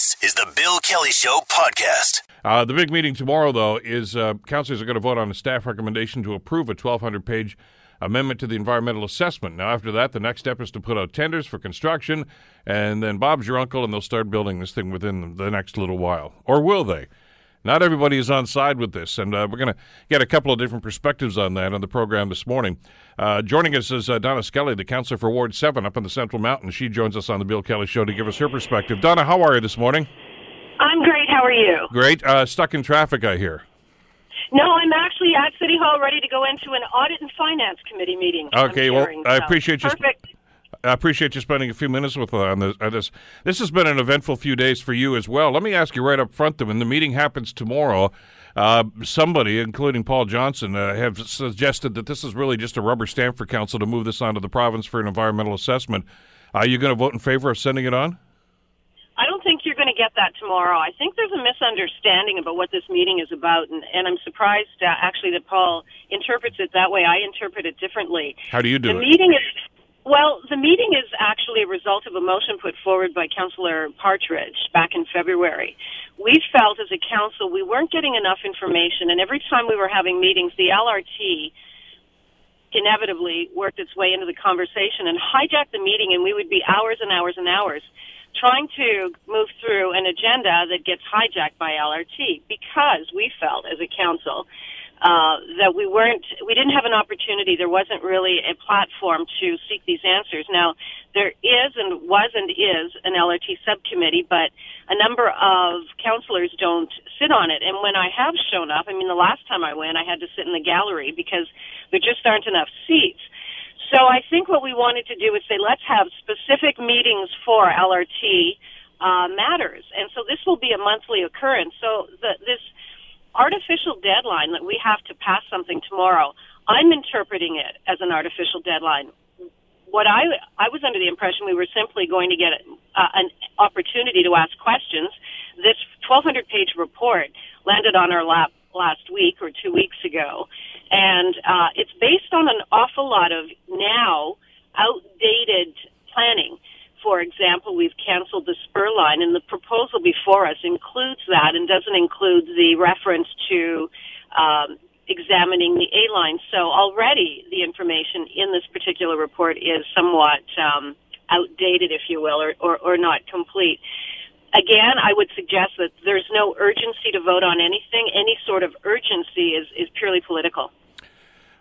This is the Bill Kelly Show podcast. Uh, the big meeting tomorrow, though, is uh, councilors are going to vote on a staff recommendation to approve a 1,200 page amendment to the environmental assessment. Now, after that, the next step is to put out tenders for construction, and then Bob's your uncle, and they'll start building this thing within the next little while. Or will they? Not everybody is on side with this, and uh, we're going to get a couple of different perspectives on that on the program this morning. Uh, joining us is uh, Donna Skelly, the councillor for Ward 7 up in the Central Mountain. She joins us on the Bill Kelly Show to give us her perspective. Donna, how are you this morning? I'm great. How are you? Great. Uh, stuck in traffic, I hear. No, I'm actually at City Hall ready to go into an audit and finance committee meeting. Okay, well, hearing, I appreciate you. Perfect. I appreciate you spending a few minutes with uh, on this, on this. This has been an eventful few days for you as well. Let me ask you right up front, though, when the meeting happens tomorrow, uh, somebody, including Paul Johnson, uh, have suggested that this is really just a rubber stamp for council to move this on to the province for an environmental assessment. Are you going to vote in favor of sending it on? I don't think you're going to get that tomorrow. I think there's a misunderstanding about what this meeting is about, and, and I'm surprised uh, actually that Paul interprets it that way. I interpret it differently. How do you do the it? meeting is well, the meeting is actually a result of a motion put forward by Councillor Partridge back in February. We felt as a council we weren't getting enough information, and every time we were having meetings, the LRT inevitably worked its way into the conversation and hijacked the meeting, and we would be hours and hours and hours trying to move through an agenda that gets hijacked by LRT because we felt as a council uh, that we weren't, we didn't have an opportunity. There wasn't really a platform to seek these answers. Now, there is and was and is an LRT subcommittee, but a number of councillors don't sit on it. And when I have shown up, I mean, the last time I went, I had to sit in the gallery because there just aren't enough seats. So I think what we wanted to do is say, let's have specific meetings for LRT uh, matters. And so this will be a monthly occurrence. So the, this artificial deadline that we have to pass something tomorrow, I'm interpreting it as an artificial deadline. What I I was under the impression we were simply going to get uh, an opportunity to ask questions. This 1,200 page report landed on our lap last week or two weeks ago, and uh, it's based on an awful lot of now outdated planning. For example, we've canceled the spur line, and the proposal before us includes that and doesn't include the reference to um, examining the A line. So already the information in this particular report is somewhat um, outdated, if you will, or, or, or not complete. Again, I would suggest that there's no urgency to vote on anything. Any sort of urgency is, is purely political.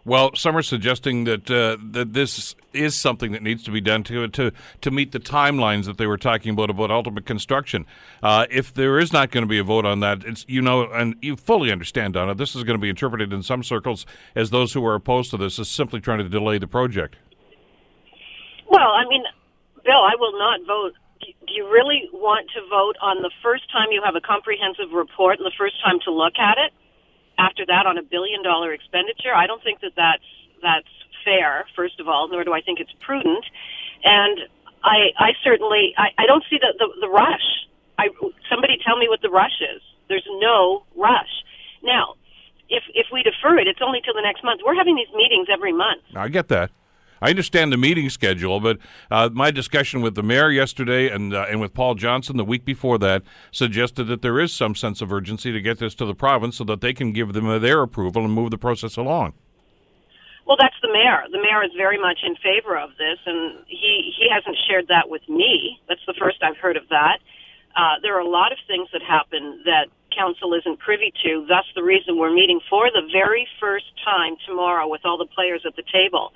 Well, some are suggesting that uh, that this is something that needs to be done to to to meet the timelines that they were talking about about ultimate construction. Uh, if there is not going to be a vote on that, it's you know, and you fully understand, Donna, this is going to be interpreted in some circles as those who are opposed to this is simply trying to delay the project. Well, I mean, Bill, I will not vote. Do you really want to vote on the first time you have a comprehensive report and the first time to look at it? After that on a billion dollar expenditure. I don't think that that's that's fair. First of all, nor do I think it's prudent. And I I certainly I, I don't see the, the the rush. I somebody tell me what the rush is. There's no rush. Now, if if we defer it, it's only till the next month. We're having these meetings every month. I get that. I understand the meeting schedule, but uh, my discussion with the mayor yesterday and uh, and with Paul Johnson the week before that suggested that there is some sense of urgency to get this to the province so that they can give them their approval and move the process along. Well, that's the mayor. The mayor is very much in favor of this, and he he hasn't shared that with me. That's the first I've heard of that. Uh, there are a lot of things that happen that council isn't privy to. Thus, the reason we're meeting for the very first time tomorrow with all the players at the table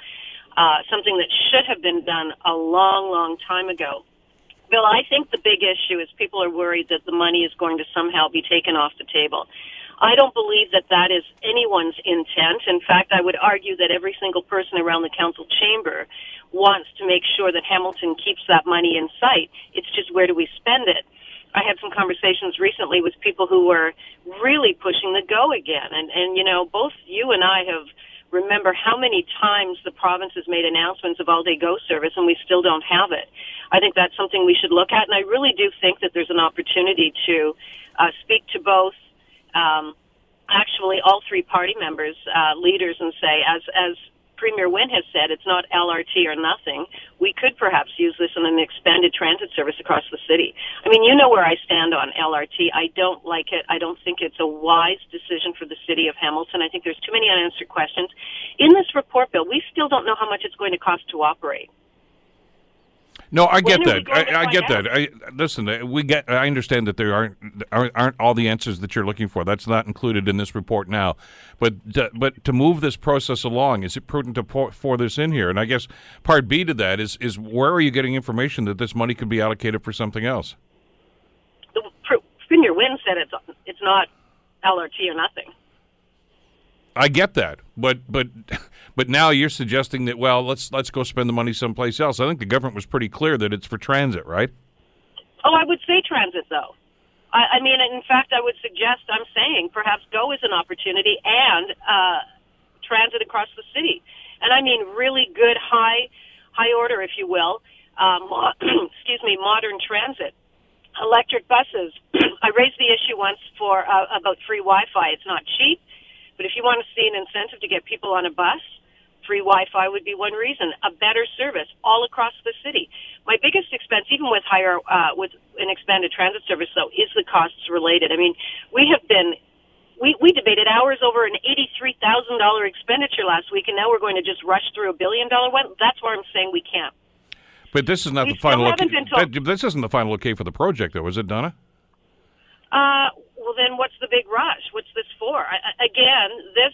uh, something that should have been done a long, long time ago. Bill, I think the big issue is people are worried that the money is going to somehow be taken off the table. I don't believe that that is anyone's intent. In fact, I would argue that every single person around the council chamber wants to make sure that Hamilton keeps that money in sight. It's just where do we spend it? I had some conversations recently with people who were really pushing the go again. And, and you know, both you and I have remember how many times the province has made announcements of all day go service and we still don't have it. I think that's something we should look at, and I really do think that there's an opportunity to uh, speak to both. Um, actually, all three party members, uh, leaders, and say, as as Premier Wynne has said it's not LRT or nothing. We could perhaps use this in an expanded transit service across the city. I mean, you know where I stand on LRT. I don't like it. I don't think it's a wise decision for the city of Hamilton. I think there's too many unanswered questions. In this report, Bill, we still don't know how much it's going to cost to operate. No, I get that. I, I get out? that. I, listen, uh, we get. I understand that there aren't, aren't all the answers that you're looking for. That's not included in this report now. But uh, but to move this process along, is it prudent to pour, for this in here? And I guess part B to that is is where are you getting information that this money could be allocated for something else? Premier Wynne said it's it's not LRT or nothing. I get that, but but but now you're suggesting that well, let's let's go spend the money someplace else. I think the government was pretty clear that it's for transit, right? Oh, I would say transit though. I, I mean, in fact, I would suggest I'm saying perhaps go is an opportunity and uh, transit across the city, and I mean really good high high order, if you will. Um, excuse me, modern transit, electric buses. I raised the issue once for uh, about free Wi-Fi. It's not cheap, but if you want to see an incentive to get people on a bus, free Wi-Fi would be one reason. A better service all across the city. My biggest expense, even with higher, uh, with an expanded transit service, though, is the costs related. I mean, we have been. We, we debated hours over an eighty-three thousand dollar expenditure last week, and now we're going to just rush through a billion dollar one. That's where I'm saying we can't. But this is not We the final. still haven't okay- been told- that- this isn't the final okay for the project, though, is it, Donna? Uh, well, then what's the big rush? What's this for? I- again, this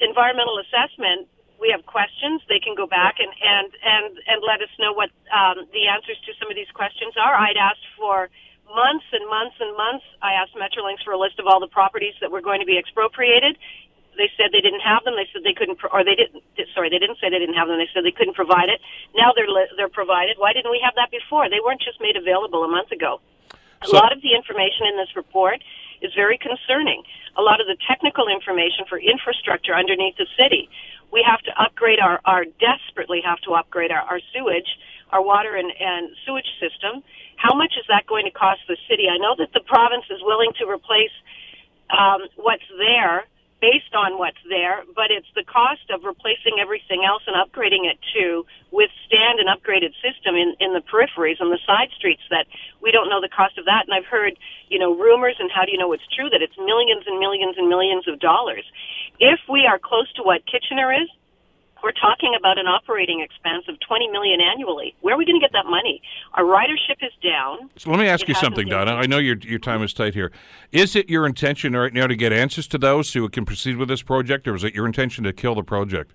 environmental assessment, we have questions. They can go back and, and, and, and let us know what um, the answers to some of these questions are. I'd asked for months and months and months. I asked Metrolinx for a list of all the properties that were going to be expropriated. They said they didn't have them. They said they couldn't, pro- or they didn't. Sorry, they didn't say they didn't have them. They said they couldn't provide it. Now they're li- they're provided. Why didn't we have that before? They weren't just made available a month ago. A lot of the information in this report is very concerning. A lot of the technical information for infrastructure underneath the city. We have to upgrade our, our desperately have to upgrade our, our sewage, our water and, and sewage system. How much is that going to cost the city? I know that the province is willing to replace um, what's there based on what's there, but it's the cost of replacing everything else and upgrading it to withstand an upgraded system in, in the peripheries and the side streets that we don't know the cost of that. And I've heard, you know, rumors and how do you know it's true that it's millions and millions and millions of dollars. If we are close to what Kitchener is, we're talking about an operating expense of 20 million annually. Where are we going to get that money? Our ridership is down. So let me ask It you something, Donna. I know your your time is tight here. Is it your intention right now to get answers to those so we can proceed with this project, or is it your intention to kill the project?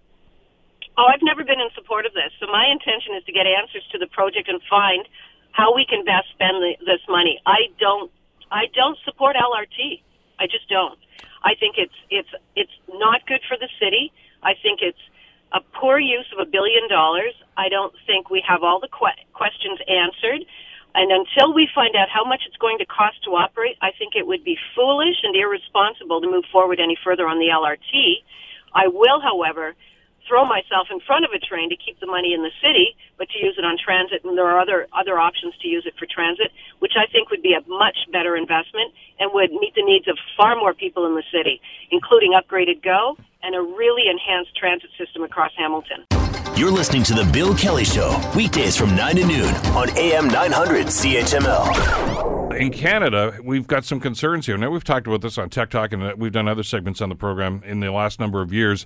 Oh, I've never been in support of this. So my intention is to get answers to the project and find how we can best spend the, this money. I don't, I don't support LRT. I just don't. I think it's it's it's not good for the city. I think it's a poor use of a billion dollars. I don't think we have all the que- questions answered. And until we find out how much it's going to cost to operate, I think it would be foolish and irresponsible to move forward any further on the LRT. I will, however, throw myself in front of a train to keep the money in the city, but to use it on transit, and there are other other options to use it for transit, which I think would be a much better investment and would meet the needs of far more people in the city, including upgraded Go and a really enhanced transit system across Hamilton. You're listening to The Bill Kelly Show, weekdays from 9 to noon on AM 900 CHML. In Canada, we've got some concerns here. Now, we've talked about this on Tech Talk, and uh, we've done other segments on the program in the last number of years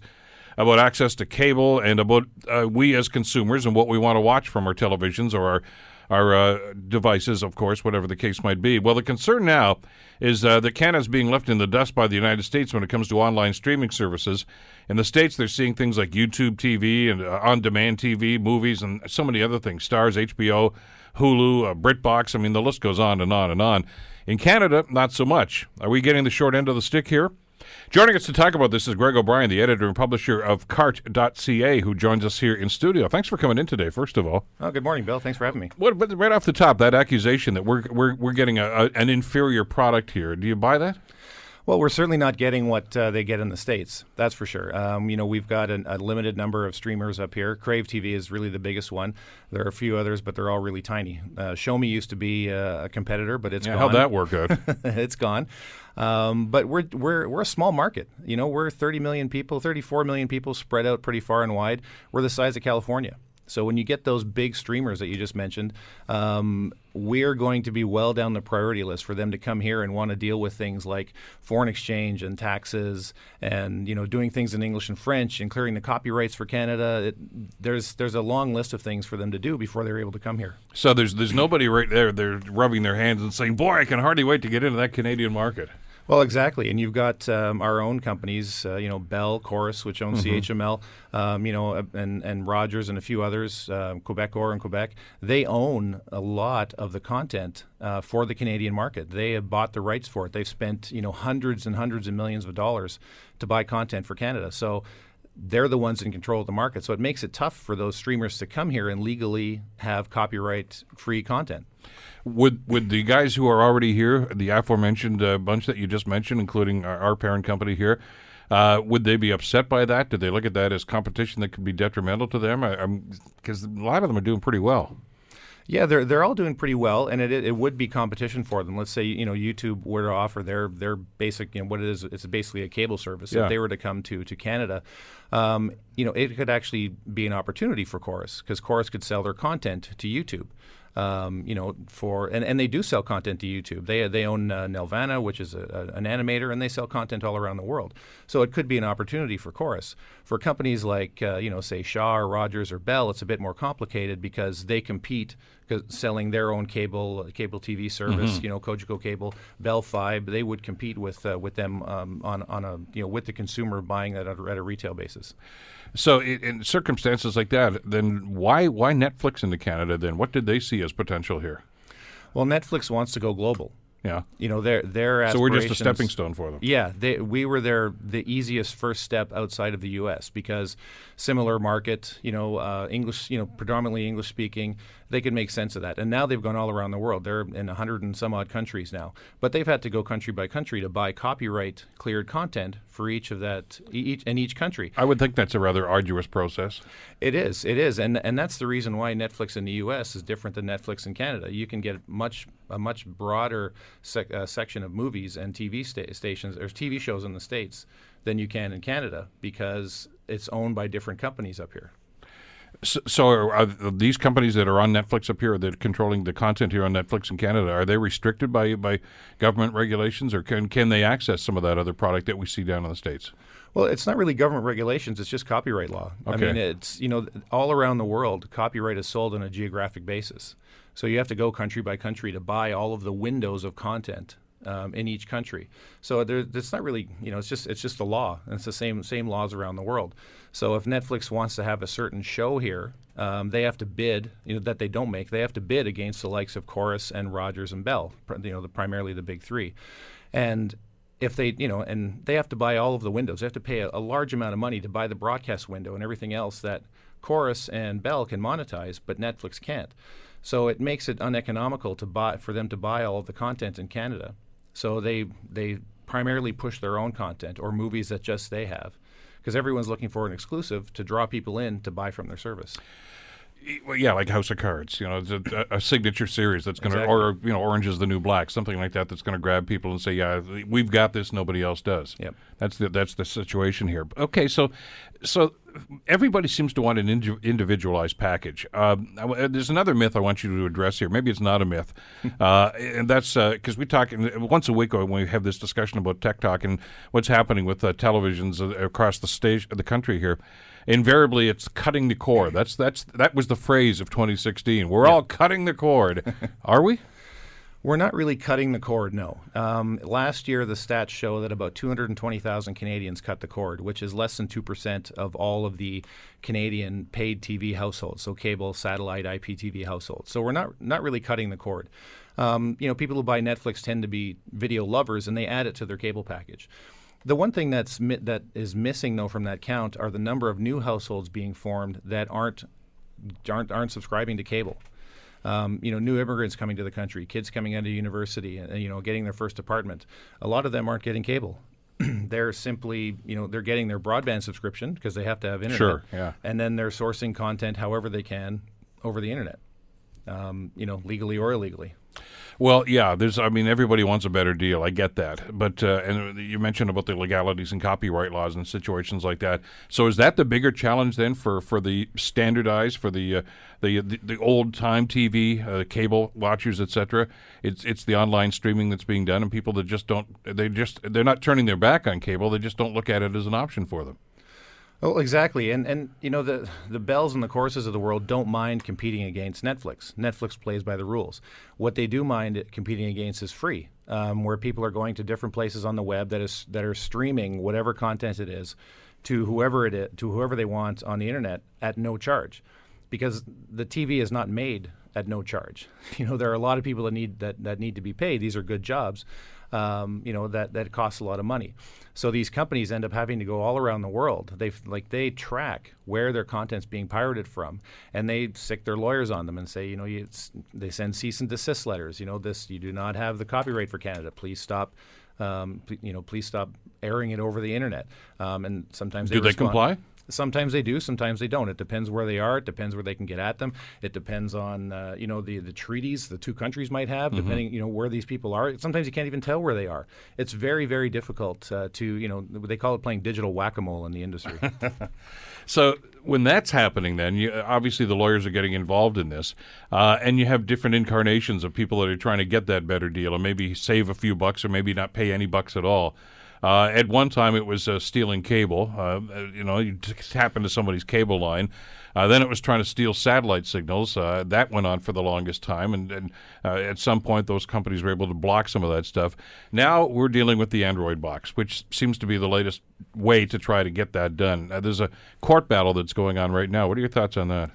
about access to cable and about uh, we as consumers and what we want to watch from our televisions or our our uh, devices, of course, whatever the case might be. Well, the concern now is uh, that Canada's being left in the dust by the United States when it comes to online streaming services. In the States, they're seeing things like YouTube TV and uh, on demand TV, movies, and so many other things Starz, HBO, Hulu, uh, BritBox. I mean, the list goes on and on and on. In Canada, not so much. Are we getting the short end of the stick here? Joining us to talk about this is Greg O'Brien, the editor and publisher of cartt.ca, who joins us here in studio. Thanks for coming in today, first of all. Oh, good morning, Bill. Thanks for having me. What, but right off the top, that accusation that we're, we're, we're getting a, a, an inferior product here, do you buy that? Well, we're certainly not getting what uh, they get in the states. That's for sure. Um, you know, we've got an, a limited number of streamers up here. Crave TV is really the biggest one. There are a few others, but they're all really tiny. Uh, Shomi used to be uh, a competitor, but it's Yeah, gone. how'd that work out? it's gone. Um, but we're we're we're a small market. You know, we're 30 million people, 34 million people spread out pretty far and wide. We're the size of California. So when you get those big streamers that you just mentioned, um, we're going to be well down the priority list for them to come here and want to deal with things like foreign exchange and taxes, and you know doing things in English and French and clearing the copyrights for Canada. It, there's there's a long list of things for them to do before they're able to come here. so there's there's nobody right there. They're rubbing their hands and saying, "Boy, I can hardly wait to get into that Canadian market." Well, exactly, and you've got um, our own companies, uh, you know, Bell, Corus, which owns CHML, um, you know, uh, and and Rogers and a few others, uh, Quebecor in Quebec. They own a lot of the content uh, for the Canadian market. They have bought the rights for it. They've spent you know hundreds and hundreds of millions of dollars to buy content for Canada. So they're the ones in control of the market. So it makes it tough for those streamers to come here and legally have copyright-free content. Would would the guys who are already here, the aforementioned uh, bunch that you just mentioned, including our, our parent company here, uh, would they be upset by that? Did they look at that as competition that could be detrimental to them? Because a lot of them are doing pretty well. Yeah, they're they're all doing pretty well, and it it would be competition for them. Let's say you know YouTube were to offer their their basic you know what it is it's basically a cable service. Yeah. If they were to come to to Canada, um, you know it could actually be an opportunity for Corus because Corus could sell their content to YouTube. Um, you know, for and, and they do sell content to YouTube. They they own uh, Nelvana, which is a, a, an animator, and they sell content all around the world. So it could be an opportunity for Corus. For companies like uh, you know, say Shaw or Rogers or Bell, it's a bit more complicated because they compete selling their own cable cable TV service. You know, Cogeco Cable, Bell Fibe, they would compete with uh, with them um, on on a you know with the consumer buying that at a retail basis. So, in, in circumstances like that, then why why Netflix into Canada? Then what did they see as potential here? Well, Netflix wants to go global. Yeah. You know, their their So we're just a stepping stone for them. Yeah, they, we were their the easiest first step outside of the U.S. because similar market, you know, uh, English, you know, predominantly English speaking, they could make sense of that. And now they've gone all around the world. They're in hundred and some odd countries now, but they've had to go country by country to buy copyright cleared content for each of that each in each country. I would think that's a rather arduous process. It is. It is, and and that's the reason why Netflix in the U.S. is different than Netflix in Canada. You can get much a much broader sec, uh, section of movies and TV sta- stations or TV shows in the states than you can in Canada because it's owned by different companies up here. So, so are, are these companies that are on Netflix up here, that are controlling the content here on Netflix in Canada, are they restricted by by government regulations, or can can they access some of that other product that we see down in the states? Well, it's not really government regulations; it's just copyright law. I mean, it's you know all around the world, copyright is sold on a geographic basis. So you have to go country by country to buy all of the windows of content um, in each country. So there, it's not really you know it's just it's just a law, and it's the same same laws around the world. So if Netflix wants to have a certain show here, um, they have to bid. You know that they don't make. They have to bid against the likes of Corus and Rogers and Bell. You know the primarily the big three, and if they, you know, and they have to buy all of the windows. They have to pay a, a large amount of money to buy the broadcast window and everything else that Corus and Bell can monetize, but Netflix can't. So it makes it uneconomical to buy for them to buy all of the content in Canada. So they they primarily push their own content or movies that just they have, because everyone's looking for an exclusive to draw people in to buy from their service. Well, yeah, like House of Cards, you know, a, a signature series that's going to, Exactly. or you know, Orange is the New Black, something like that, that's going to grab people and say, yeah, we've got this, nobody else does. Yep. That's the that's the situation here. Okay, so so everybody seems to want an indi- individualized package. Um, I- there's another myth I want you to address here. Maybe it's not a myth, uh, and that's because we talk once a week when we have this discussion about tech talk and what's happening with uh, televisions uh, across the stage, the country here. Invariably, it's cutting the cord. That's that's that was the phrase of 2016. We're all cutting the cord. Are we? We're not really cutting the cord, no. Um, last year, the stats show that about 220,000 Canadians cut the cord, which is less than 2% of all of the Canadian paid TV households, so cable, satellite, IPTV households. So we're not, not really cutting the cord. Um, you know, people who buy Netflix tend to be video lovers and they add it to their cable package. The one thing that's mi- that is missing though from that count are the number of new households being formed that aren't aren't, aren't subscribing to cable. Um, you know, new immigrants coming to the country, kids coming out of university, and you know, getting their first apartment. A lot of them aren't getting cable. they're simply, you know, they're getting their broadband subscription because they have to have internet. Sure, yeah. And then they're sourcing content however they can over the internet, um, you know, legally or illegally. Well, yeah, there's. I mean, everybody wants a better deal. I get that, but uh, and you mentioned about the legalities and copyright laws and situations like that. So, is that the bigger challenge then for, for the standardized for the uh, the, the, the old time TV uh, cable watchers, etc. It's it's the online streaming that's being done, and people that just don't they just they're not turning their back on cable. They just don't look at it as an option for them. Oh, exactly, and and you know the the bells and the courses of the world don't mind competing against Netflix. Netflix plays by the rules. What they do mind competing against is free, um, where people are going to different places on the web that is that are streaming whatever content it is to whoever it is, to whoever they want on the internet at no charge, because the TV is not made at no charge. You know there are a lot of people that need that that need to be paid. These are good jobs, um, you know that that costs a lot of money. So these companies end up having to go all around the world. They like they track where their content's being pirated from, and they stick their lawyers on them and say, you know, you, they send cease and desist letters. You know, this you do not have the copyright for Canada. Please stop. Um, you know, please stop airing it over the internet. Um, and sometimes do they, they comply? Sometimes they do, sometimes they don't. It depends where they are. It depends where they can get at them. It depends on uh, you know the the treaties the two countries might have, mm-hmm. depending you know where these people are. Sometimes you can't even tell where they are. It's very very difficult uh, to you know they call it playing digital whack a mole in the industry. so when that's happening, then you, obviously the lawyers are getting involved in this, uh, and you have different incarnations of people that are trying to get that better deal, and maybe save a few bucks, or maybe not pay any bucks at all. Uh, at one time, it was uh, stealing cable. Uh, you know, you tap into somebody's cable line. Uh, then it was trying to steal satellite signals. Uh, that went on for the longest time, and, and uh, at some point, those companies were able to block some of that stuff. Now we're dealing with the Android box, which seems to be the latest way to try to get that done. there's a court battle that's going on right now. What are your thoughts on that?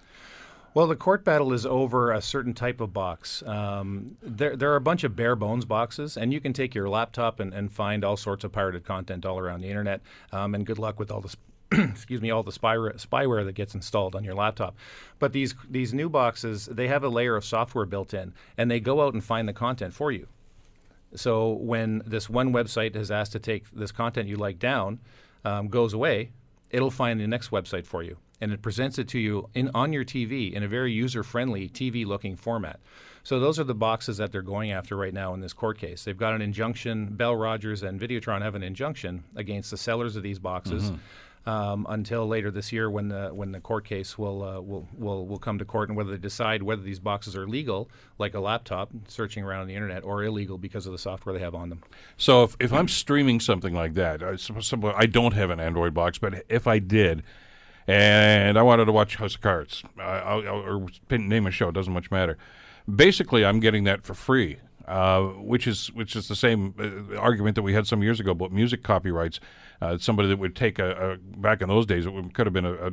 Well, the court battle is over a certain type of box. Um, there, there are a bunch of bare bones boxes, and you can take your laptop and, and find all sorts of pirated content all around the internet. Um, and good luck with all the excuse me, all the spyware, spyware that gets installed on your laptop. But these these new boxes, they have a layer of software built in, and they go out and find the content for you. So when this one website has asked to take this content you like down, um, goes away, it'll find the next website for you and it presents it to you in, on your TV in a very user friendly TV looking format. So those are the boxes that they're going after right now in this court case. They've got an injunction. Bell Rogers and Videotron have an injunction against the sellers of these boxes. Mm-hmm. Um, until later this year, when the when the court case will, uh, will will will come to court, and whether they decide whether these boxes are legal, like a laptop searching around on the internet, or illegal because of the software they have on them. So, if, if I'm streaming something like that, I, I don't have an Android box, but if I did, and I wanted to watch House of Cards uh, or name a show. Doesn't much matter. Basically, I'm getting that for free, uh, which is which is the same uh, argument that we had some years ago about music copyrights. Uh, somebody that would take a, a, back in those days, it would, could have been a, a,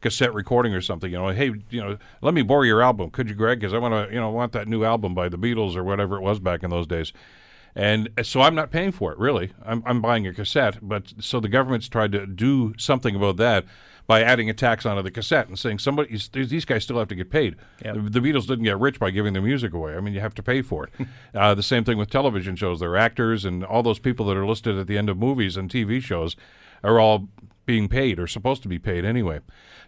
cassette recording or something. You know, hey, you know, let me borrow your album, could you, Greg? Because I want to, you know, want that new album by the Beatles or whatever it was back in those days. And uh, so I'm not paying for it, really. I'm, I'm buying a cassette. But so the government's tried to do something about that by adding a tax onto the cassette and saying somebody these guys still have to get paid. Yep. The, the, Beatles didn't get rich by giving their music away. I mean, you have to pay for it. uh, the same thing with television shows. Their actors and all those people that are listed at the end of movies and TV shows are all being paid or supposed to be paid anyway.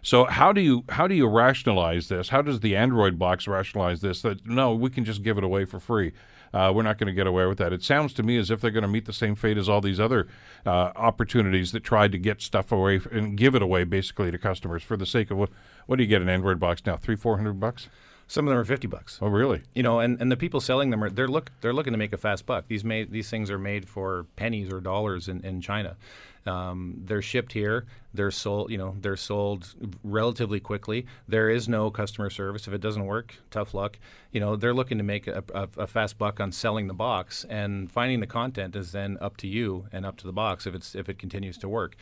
So how do you how do you rationalize this? How does the Android box rationalize this? That no, we can just give it away for free. Uh, we're not going to get away with that. It sounds to me as if they're going to meet the same fate as all these other uh, opportunities that tried to get stuff away and give it away basically to customers for the sake of what? What do you get an Android box now? Three, four hundred bucks. Some of them are fifty bucks. Oh, really? You know, and, and the people selling them are they're look they're looking to make a fast buck. These made these things are made for pennies or dollars in, in China. Um, they're shipped here. They're sold. You know, they're sold relatively quickly. There is no customer service. If it doesn't work, tough luck. You know, they're looking to make a, a, a, fast buck on selling the box, and finding the content is then up to you and up to the box if it's if it continues to work.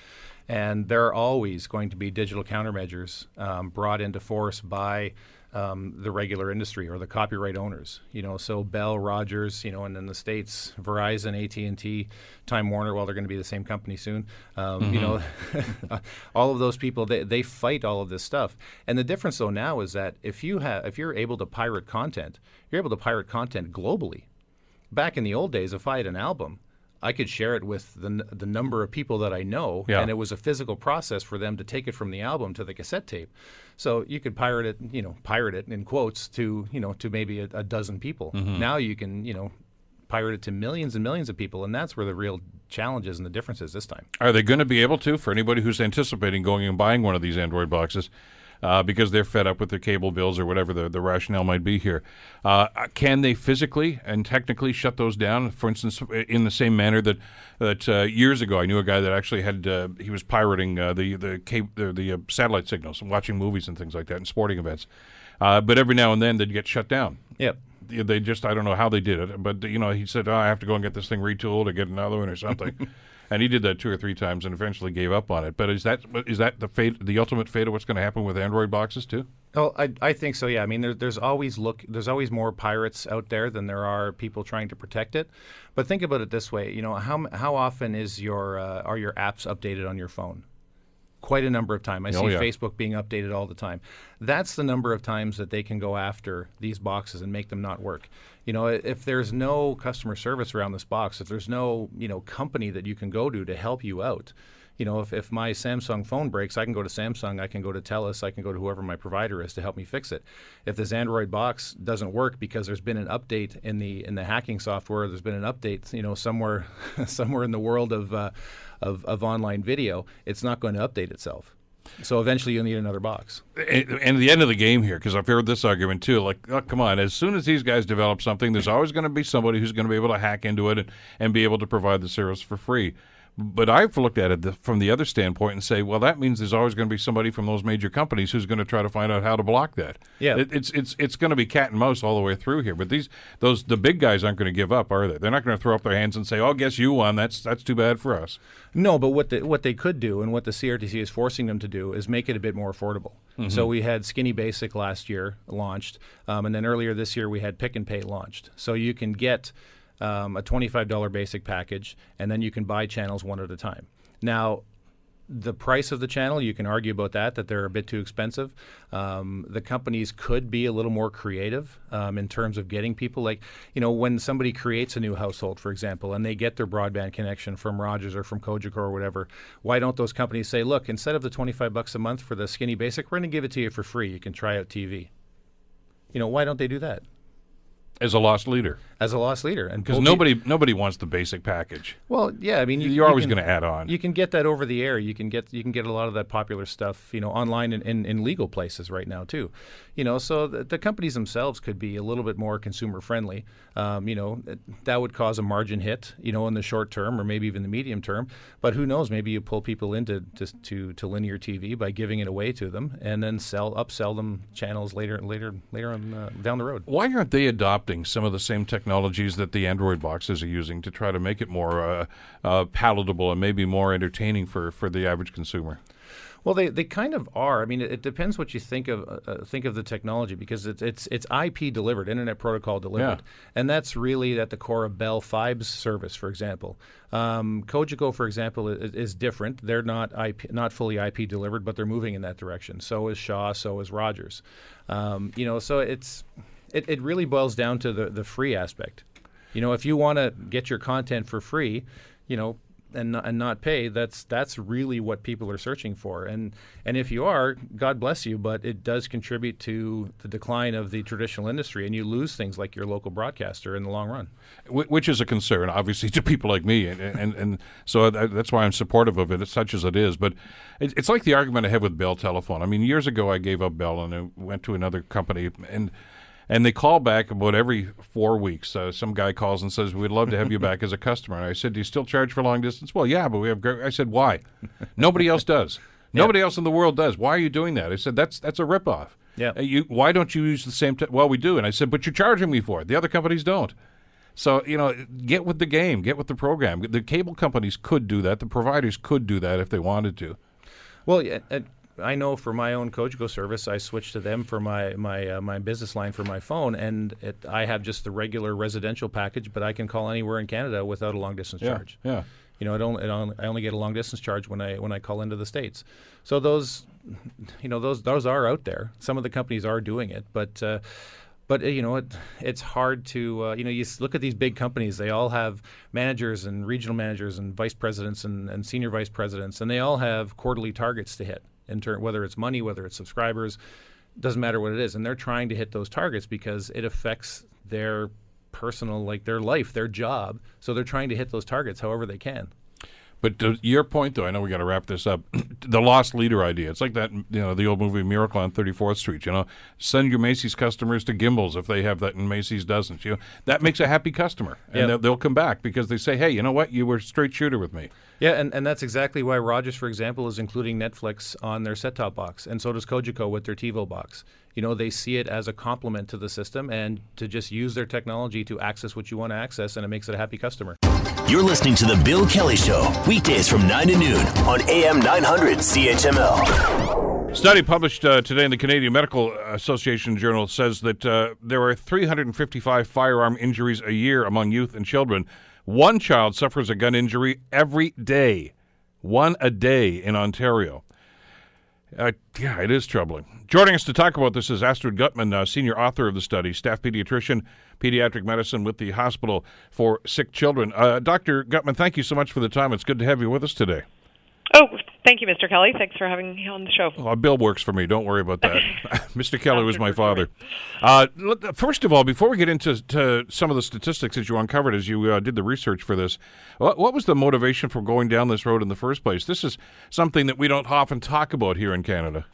And there are always going to be digital countermeasures um, brought into force by um, the regular industry or the copyright owners. You know, so Bell, Rogers, you know, and in the states, Verizon, AT and T, Time Warner. Well, they're going to be the same company soon. Um, mm-hmm. You know, all of those people they, they fight all of this stuff. And the difference though now is that if you have if you're able to pirate content, you're able to pirate content globally. Back in the old days, if I had an album, I could share it with the, the number of people that I know, yeah. and it was a physical process for them to take it from the album to the cassette tape. So you could pirate it, you know, pirate it in quotes to you know to maybe a, a dozen people. Mm-hmm. Now you can you know pirate it to millions and millions of people, and that's where the real challenges and the differences this time. Are they going to be able to for anybody who's anticipating going and buying one of these Android boxes? Uh, because they're fed up with their cable bills or whatever the, the rationale might be here. Uh, can they physically and technically shut those down? For instance, in the same manner that that uh, years ago I knew a guy that actually had uh, he was pirating uh, the the cable, the, the uh, satellite signals and watching movies and things like that and sporting events. but every now and then they'd get shut down. Yep they just I don't know how they did it, but you know he said oh, I have to go and get this thing retooled or get another one or something. and he did that two or three times and eventually gave up on it. But is that is that the fate, the ultimate fate of what's going to happen with Android boxes too? Oh, I, I think so. Yeah, I mean, there, there's always look, there's always more pirates out there than there are people trying to protect it. But think about it this way: you know, how how often is your uh, are your apps updated on your phone? Quite a number of times. I oh, see yeah. Facebook being updated all the time. That's the number of times that they can go after these boxes and make them not work. You know, if there's no customer service around this box, if there's no, you know, company that you can go to to help you out, you know, if, if my Samsung phone breaks, I can go to Samsung, I can go to TELUS, I can go to whoever my provider is to help me fix it. If this Android box doesn't work because there's been an update in the in the hacking software, there's been an update, you know, somewhere somewhere in the world of, uh, of of online video, it's not going to update itself. So eventually you'll need another box. And, and the end of the game here, because I've heard this argument too. Like, oh, come on, as soon as these guys develop something, there's always going to be somebody who's going to be able to hack into it and, and be able to provide the service for free. But I've looked at it from the other standpoint and say, well, that means there's always going to be somebody from those major companies who's going to try to find out how to block that. Yeah, it, it's it's it's going to be cat and mouse all the way through here. But these those the big guys aren't going to give up, are they? They're not going to throw up their hands and say, "Oh, guess you won. That's that's too bad for us." No, but what the, what they could do and what the CRTC is forcing them to do is make it a bit more affordable. Mm-hmm. So we had Skinny Basic last year launched, um, and then earlier this year we had Pick and Pay launched. So you can get um, a $25 basic package, and then you can buy channels one at a time. Now, the price of the channel, you can argue about that, that they're a bit too expensive. Um, the companies could be a little more creative um, in terms of getting people. Like, you know, when somebody creates a new household, for example, and they get their broadband connection from Rogers or from Cogeco or whatever, why don't those companies say, look, instead of the 25 bucks a month for the skinny basic, we're going to give it to you for free. You can try out TV. You know, why don't they do that? As a lost leader as a loss leader. And because nobody nobody wants the basic package. Well, yeah, I mean, you, are always going to add on. You can get that over the air. You can get you can get a lot of that popular stuff, you know, online and in, legal places right now too. You know, so the, the, companies themselves could be a little bit more consumer friendly. Um, you know, that would cause a margin hit, you know, in the short term or maybe even the medium term. But who knows? Maybe you pull people into to, to, to linear TV by giving it away to them, and then sell upsell them channels later later later on uh, down the road. Why aren't they adopting some of the same technologies that the Android boxes are using to try to make it more uh, uh, palatable and maybe more entertaining for, for the average consumer? Well, they, they kind of are. I mean, it, it depends what you think of uh, uh think of the technology because it's it's it's IP delivered, Internet Protocol delivered, yeah. and that's really at the core of Bell Fibe's service, for example. Um, Cogeco, for example, is, is, different. They're not IP, not fully IP delivered, but they're moving in that direction. So is Shaw. So is Rogers. Um, you know, so it's it, it really boils down to the the free aspect. You know, if you want to get your content for free, you know, and and not pay, that's that's really what people are searching for. And and if you are, God bless you, but it does contribute to the decline of the traditional industry, and you lose things like your local broadcaster in the long run. Which is a concern, obviously, to people like me, and and, and so that's why I'm supportive of it, such as it is. But it's like the argument I have with Bell Telephone. I mean, years ago, I gave up Bell and I went to another company, and and they call back about every four weeks. Uh, some guy calls and says, "We'd love to have you back as a customer." And I said, "Do you still charge for long distance?" Well, yeah, but we have. Great. I said, "Why? Nobody else does. Nobody else in the world does. Why are you doing that?" I said, "That's that's a ripoff. Yeah. Uh, you, why don't you use the same? Te-? Well, we do." And I said, "But you're charging me for it. The other companies don't." So you know, get with the game, get with the program. The cable companies could do that. The providers could do that if they wanted to. Well, yeah, I know for my own Cogeco service, I switched to them for my my uh, my business line for my phone, and it, I have just the regular residential package, but I can call anywhere in Canada without a long distance Yeah, charge. yeah. You know, I don't, I only, I only get a long distance charge when I when I call into the states. So those, you know, those those are out there. Some of the companies are doing it, but. Uh, but uh, you know, it, it's hard to uh, you know you look at these big companies. They all have managers and regional managers and vice presidents and, and senior vice presidents, and they all have quarterly targets to hit. In turn, whether it's money, whether it's subscribers, doesn't matter what it is, and they're trying to hit those targets because it affects their personal, like their life, their job. So they're trying to hit those targets however they can. But to your point, though, I know we got to wrap this up. the lost leader idea. It's like that, you know, the old movie Miracle on 34th Street. You know, send your Macy's customers to Gimbels if they have that and Macy's doesn't. You know, that makes a happy customer, and Yep. they'll, come back because they say, "Hey, you know what? You were a straight shooter with me." Yeah, and, and that's exactly why Rogers, for example, is including Netflix on their set top box, and so does Cogeco with their TiVo box. You know, they see it as a complement to the system and to just use their technology to access what you want to access, and it makes it a happy customer. You're listening to The Bill Kelly Show, weekdays from 9 to noon on AM 900 CHML. Study published uh, today in the Canadian Medical Association Journal says that uh, there are 355 firearm injuries a year among youth and children. One child suffers a gun injury every day, one a day in Ontario. Uh, yeah, it is troubling. Joining us to talk about this is Astrid Guttmann, uh, senior author of the study, staff pediatrician, pediatric medicine with the Hospital for Sick Children. Uh, Dr. Guttmann, thank you so much for the time. It's good to have you with us today. Oh, thank you, Mr. Kelly. Thanks for having me on the show. Well, Bill works for me. Don't worry about that. Mr. Kelly was my father. Uh, first of all, before we get into to some of the statistics that you uncovered as you uh, did the research for this, what, what was the motivation for going down this road in the first place? This is something that we don't often talk about here in Canada.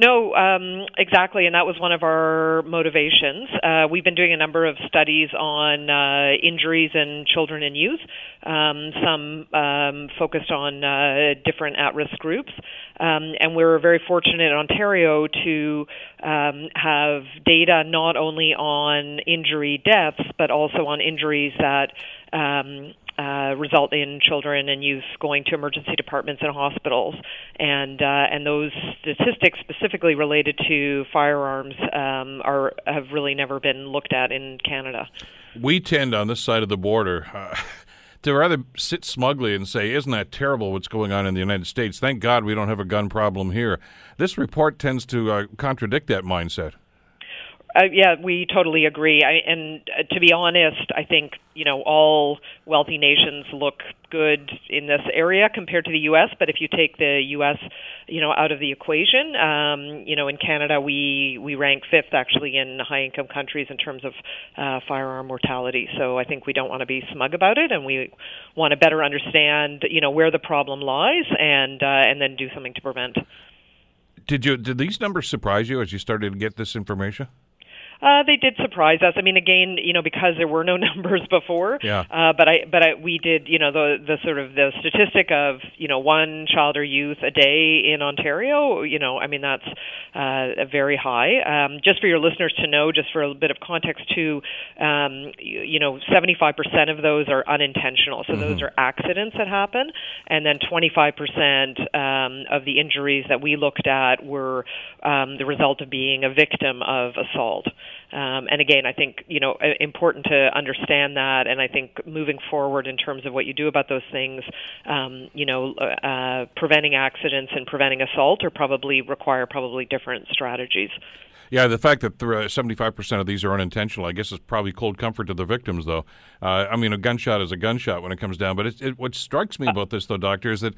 No, um, exactly, and that was one of our motivations. Uh, we've been doing a number of studies on uh, injuries in children and youth, um, some um, focused on uh, different at-risk groups, um, and we're very fortunate in Ontario to um, have data not only on injury deaths but also on injuries that um, uh, result in children and youth going to emergency departments and hospitals, and uh, and those statistics specifically related to firearms um, are have really never been looked at in Canada. We tend on this side of the border. Uh, To rather sit smugly and say, Isn't that terrible what's going on in the United States? Thank God we don't have a gun problem here. This report tends to uh, contradict that mindset. Uh, yeah, we totally agree. I, and uh, to be honest, I think you know all wealthy nations look good in this area compared to the U.S. But if you take the U.S. you know out of the equation, um, you know in Canada we we rank fifth actually in high income countries in terms of uh, firearm mortality. So I think we don't want to be smug about it, and we want to better understand you know where the problem lies and uh, and then do something to prevent. Did you did these numbers surprise you as you started to get this information? Uh, they did surprise us. I mean, again, you know, because there were no numbers before. Yeah. Uh, but I, but I, we did, you know, the the sort of the statistic of, you know, one child or youth a day in Ontario. You know, I mean, that's uh, very high. Um, just for your listeners to know, just for a bit of context too, um, you, you know, 75% of those are unintentional. So those are accidents that happen, and then 25% um, of the injuries that we looked at were um, the result of being a victim of assault. Um, and again, I think you know uh, important to understand that, and I think moving forward in terms of what you do about those things, um, you know, uh, preventing accidents and preventing assault are probably require probably different strategies. Yeah, the fact that seventy-five percent of these are unintentional, I guess, is probably cold comfort to the victims. Though, uh, I mean, a gunshot is a gunshot when it comes down. But it, it, what strikes me about this, though, doctor, is that,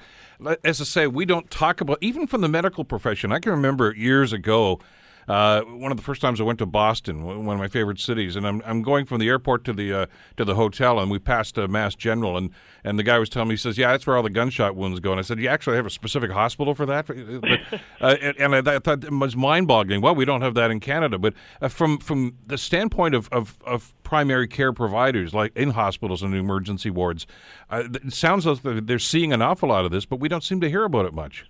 as I say, we don't talk about even from the medical profession. I can remember years ago. Uh, one of the first times I went to Boston, one of my favorite cities, and I'm I'm going from the airport to the uh, to the hotel, and we passed a Mass General, and, and the guy was telling me, he says, "Yeah, that's where all the gunshot wounds go." And I said, "You actually have a specific hospital for that?" But, uh, and, and I, I thought it was mind-boggling. Well, we don't have that in Canada, but uh, from from the standpoint of, of, of primary care providers, like in hospitals and emergency wards, uh, it sounds like they're seeing an awful lot of this, but we don't seem to hear about it much.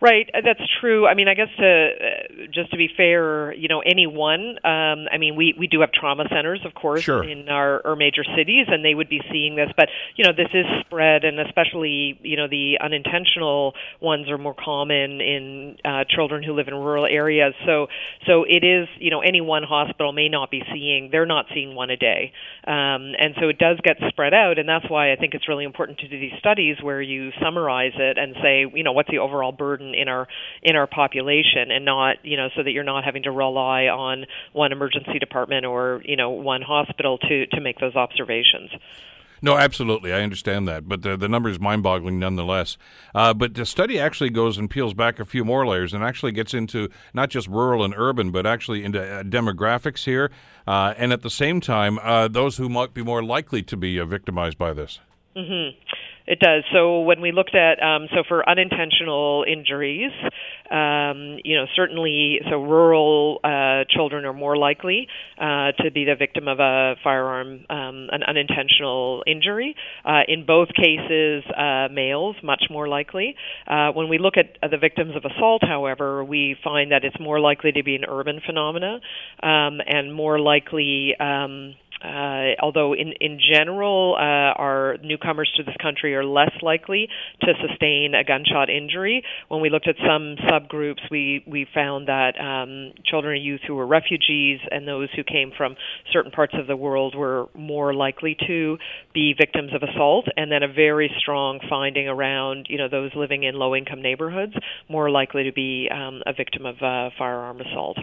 Right, uh, that's true. I mean, I guess to uh, just to be fair, you know, anyone. Um, I mean, we we do have trauma centers, of course, sure. in our, our major cities, and they would be seeing this. But you know, this is spread, and especially you know the unintentional ones are more common in uh, children who live in rural areas. So so it is you know any one hospital may not be seeing they're not seeing one a day, um, and so it does get spread out, and that's why I think it's really important to do these studies where you summarize it and say you know what's the overall burden in our in our population and not you know so that you're not having to rely on one emergency department or you know one hospital to to make those observations. No, absolutely. I understand that. But the, the number is mind boggling nonetheless. Uh, but the study actually goes and peels back a few more layers and actually gets into not just rural and urban, but actually into uh, demographics here. Uh, and at the same time, uh, those who might be more likely to be uh, victimized by this. Mm-hmm. It does. So when we looked at um, so for unintentional injuries, um, you know certainly so rural uh, children are more likely uh, to be the victim of a firearm um, an unintentional injury. Uh, in both cases, uh, males much more likely. Uh, when we look at the victims of assault, however, we find that it's more likely to be an urban phenomena um, and more likely. Uh, although in in general, uh, our newcomers to this country are less likely to sustain a gunshot injury. When we looked at some subgroups, we we found that um, children and youth who were refugees and those who came from certain parts of the world were more likely to be victims of assault, and then a very strong finding around you know those living in low income neighborhoods more likely to be um, a victim of uh, firearm assault.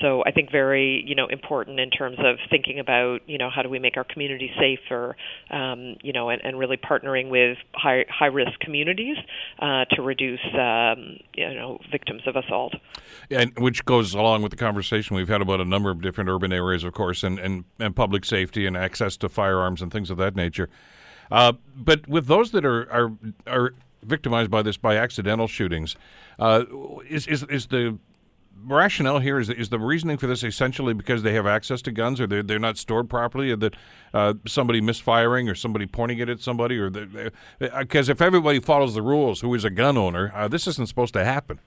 So I think very you know important in terms of thinking about you know how do we make our community safer, um, you know, and, and really partnering with high high risk communities uh, to reduce um, you know victims of assault. And which goes along with the conversation we've had about a number of different urban areas, of course, and and, and public safety and access to firearms and things of that nature. Uh, but with those that are are are victimized by this by accidental shootings, uh, is, is is the rationale here is is the reasoning for this essentially because they have access to guns or they're, they're not stored properly or that uh, somebody misfiring or somebody pointing it at somebody or because uh, if everybody follows the rules who is a gun owner uh, this isn't supposed to happen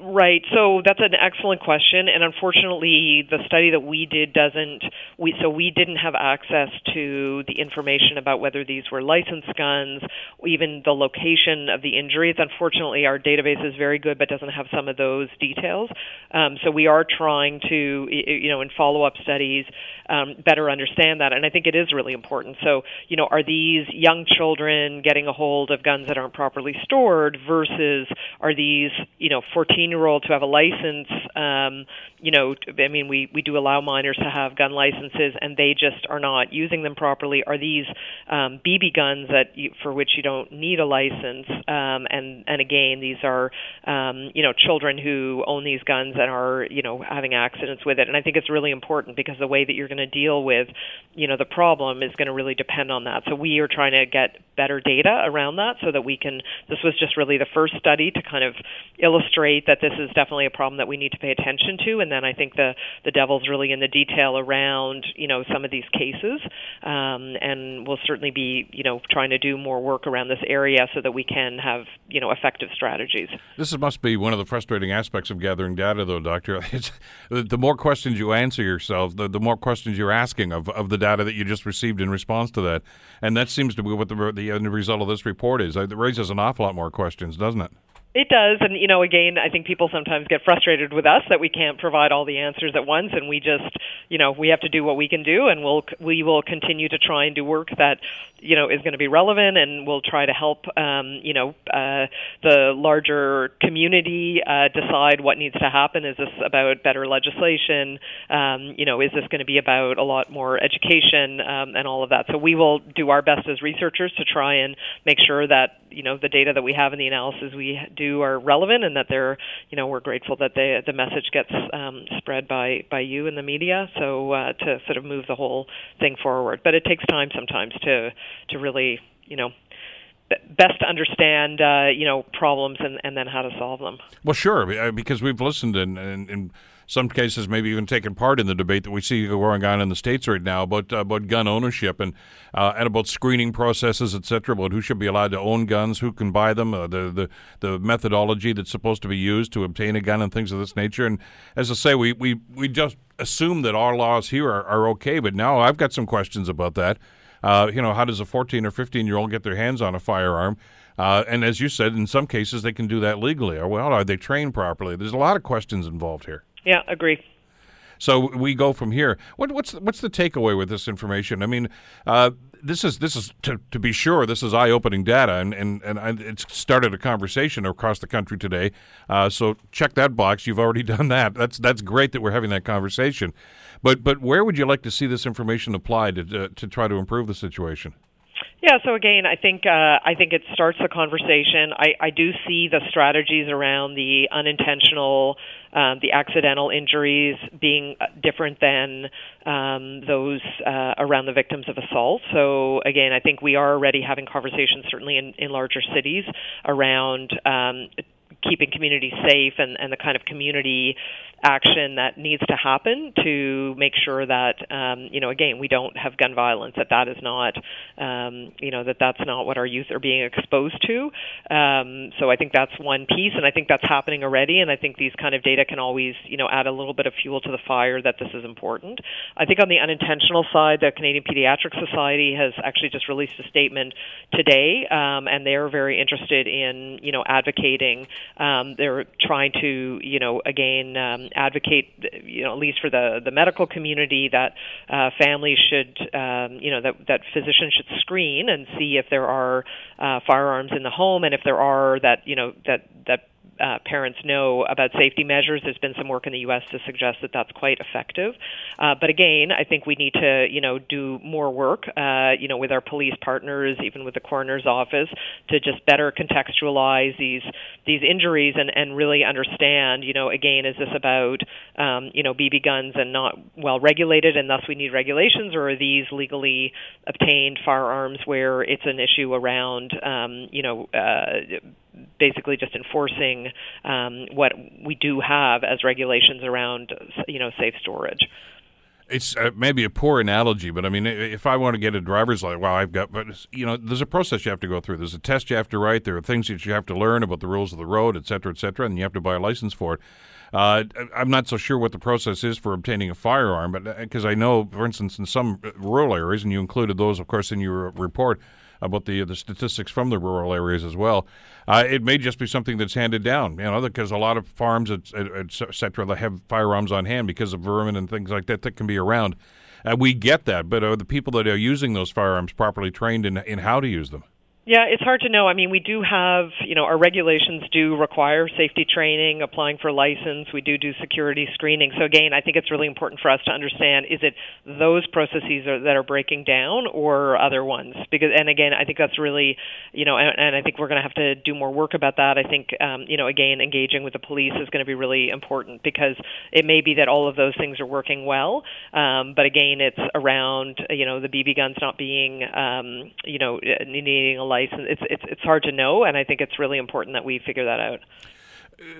Right. So that's an excellent question, and unfortunately, the study that we did doesn't. We so we didn't have access to the information about whether these were licensed guns, even the location of the injuries. Unfortunately, our database is very good, but doesn't have some of those details. Um, so we are trying to, you know, in follow-up studies, um, better understand that, and I think it is really important. So, you know, are these young children getting a hold of guns that aren't properly stored versus are these, you know, 14 year olds who have a license, um, you know, I mean, we, we do allow minors to have gun licenses and they just are not using them properly. Are these um, BB guns that you, for which you don't need a license? Um, and, and again, these are, um, you know, children who own these guns and are, you know, having accidents with it. And I think it's really important because the way that you're going to deal with, you know, the problem is going to really depend on that. So we are trying to get better data around that so that we can, this was just really the first study to kind of illustrate that this is definitely a problem that we need to pay attention to. And then I think the the devil's really in the detail around you know some of these cases, um, and we'll certainly be you know trying to do more work around this area so that we can have you know effective strategies. This must be one of the frustrating aspects of gathering data, though, Doctor. It's, the more questions you answer yourself, the, the more questions you're asking of, of the data that you just received in response to that, and that seems to be what the the end result of this report is. It raises an awful lot more questions, doesn't it? It does, and you know, again, I think people sometimes get frustrated with us that we can't provide all the answers at once, and we just, you know, we have to do what we can do, and we'll we will continue to try and do work that, you know, is going to be relevant, and we'll try to help, um, you know, uh, the larger community uh, decide what needs to happen. Is this about better legislation? Um, you know, is this going to be about a lot more education um, and all of that? So we will do our best as researchers to try and make sure that you know the data that we have in the analysis we do are relevant and that they're you know we're grateful that the the message gets um, spread by by you in the media. So uh, to sort of move the whole thing forward. But it takes time sometimes to to really you know best understand uh, you know problems and, and then how to solve them. Well, sure, because we've listened and, and, and some cases maybe even taken part in the debate that we see going on in the states right now about uh, about gun ownership and uh, and about screening processes, et cetera, about who should be allowed to own guns, who can buy them, uh, the the the methodology that's supposed to be used to obtain a gun, and things of this nature. And as I say, we we we just assume that our laws here are, are okay, but now I've got some questions about that. Uh, you know, how does a 14 or 15 year old get their hands on a firearm? Uh, and as you said, in some cases they can do that legally. Well, are they trained properly? There's a lot of questions involved here. Yeah, agree. So we go from here. What, what's what's the takeaway with this information? I mean, uh, this is this is to, to be sure this is eye opening data, and and and it's started a conversation across the country today. Uh, so check that box. You've already done that. That's that's great that we're having that conversation. But but where would you like to see this information applied to uh, to try to improve the situation? Yeah, so again, I think uh, I think it starts the conversation. I, I do see the strategies around the unintentional, um, the accidental injuries being uh, different than um, those uh, around the victims of assault. So again, I think we are already having conversations, certainly in, in larger cities, around um, keeping communities safe and, and the kind of community action that needs to happen to make sure that um, you know again we don't have gun violence that that is not um, you know that that's not what our youth are being exposed to. Um, so I think that's one piece and I think that's happening already and I think these kind of data can always you know add a little bit of fuel to the fire that this is important. I think on the unintentional side the Canadian Paediatric Society has actually just released a statement today um, and they're very interested in you know advocating um, they're trying to you know again um, advocate, you know, at least for the the medical community, that uh, families should, um, you know, that that physicians should screen and see if there are uh, firearms in the home, and if there are, that you know, that that uh, parents know about safety measures. There's been some work in the U.S. to suggest that that's quite effective. Uh, but again, I think we need to, you know, do more work, uh, you know, with our police partners, even with the coroner's office, to just better contextualize these these injuries and and really understand, you know, again, is this about, um, you know, BB guns and not well regulated, and thus we need regulations, or are these legally obtained firearms where it's an issue around, um, you know, uh, basically just enforcing um, what we do have as regulations around you know safe storage. It's uh, maybe a poor analogy, but I mean, if I want to get a driver's license, well, I've got, but you know, there's a process you have to go through. There's a test you have to write. There are things that you have to learn about the rules of the road, et cetera, et cetera, and you have to buy a license for it. Uh, I'm not so sure what the process is for obtaining a firearm, but because uh, I know, for instance, in some rural areas, and you included those, of course, in your report, about the the statistics from the rural areas as well. Uh, it may just be something that's handed down, you know, because a lot of farms, etc., et have firearms on hand because of vermin and things like that that can be around. Uh, we get that, but are the people that are using those firearms properly trained in in how to use them? Yeah, it's hard to know. I mean, we do have, you know, our regulations do require safety training, applying for license. We do do security screening. So again, I think it's really important for us to understand: is it those processes are, that are breaking down, or other ones? Because, and again, I think that's really, you know, and, and I think we're going to have to do more work about that. I think, um, you know, again, engaging with the police is going to be really important because it may be that all of those things are working well, um, but again, it's around, you know, the BB guns not being, um, you know, needing a license license. It's it's it's hard to know, and I think it's really important that we figure that out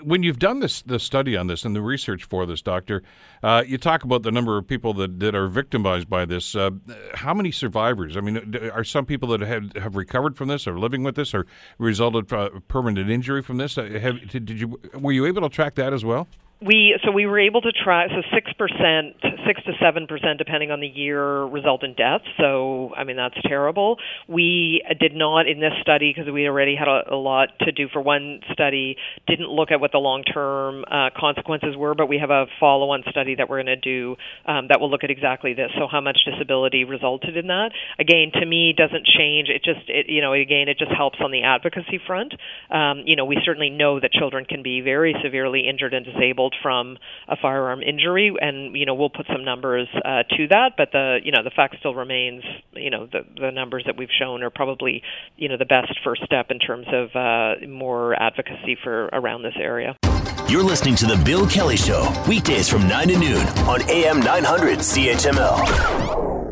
when you've done this the study on this and the research for this, doctor, uh, you talk about the number of people that, that are victimized by this. Uh, how many survivors? I mean, are some people that have have recovered from this, or living with this, or resulted from permanent injury from this? Uh, have, did you were you able to track that as well? We so we were able to try so six percent, six to seven percent, depending on the year, result in death. So I mean that's terrible. We did not in this study because we already had a, a, lot to do for one study. Didn't look at what the long-term uh, consequences were, but we have a follow-on study that we're going to do um, that will look at exactly this. So how much disability resulted in that? Again, to me, doesn't change. It just it, you know again it just helps on the advocacy front. Um, you know we certainly know that children can be very severely injured and disabled from a firearm injury, and you know we'll put some numbers uh, to that. But the you know the fact still remains, you know the the numbers that we've shown are probably you know the best first step in terms of uh, more advocacy for around this area. You're listening to the Bill Kelly Show weekdays from nine to noon on AM 900 CHML.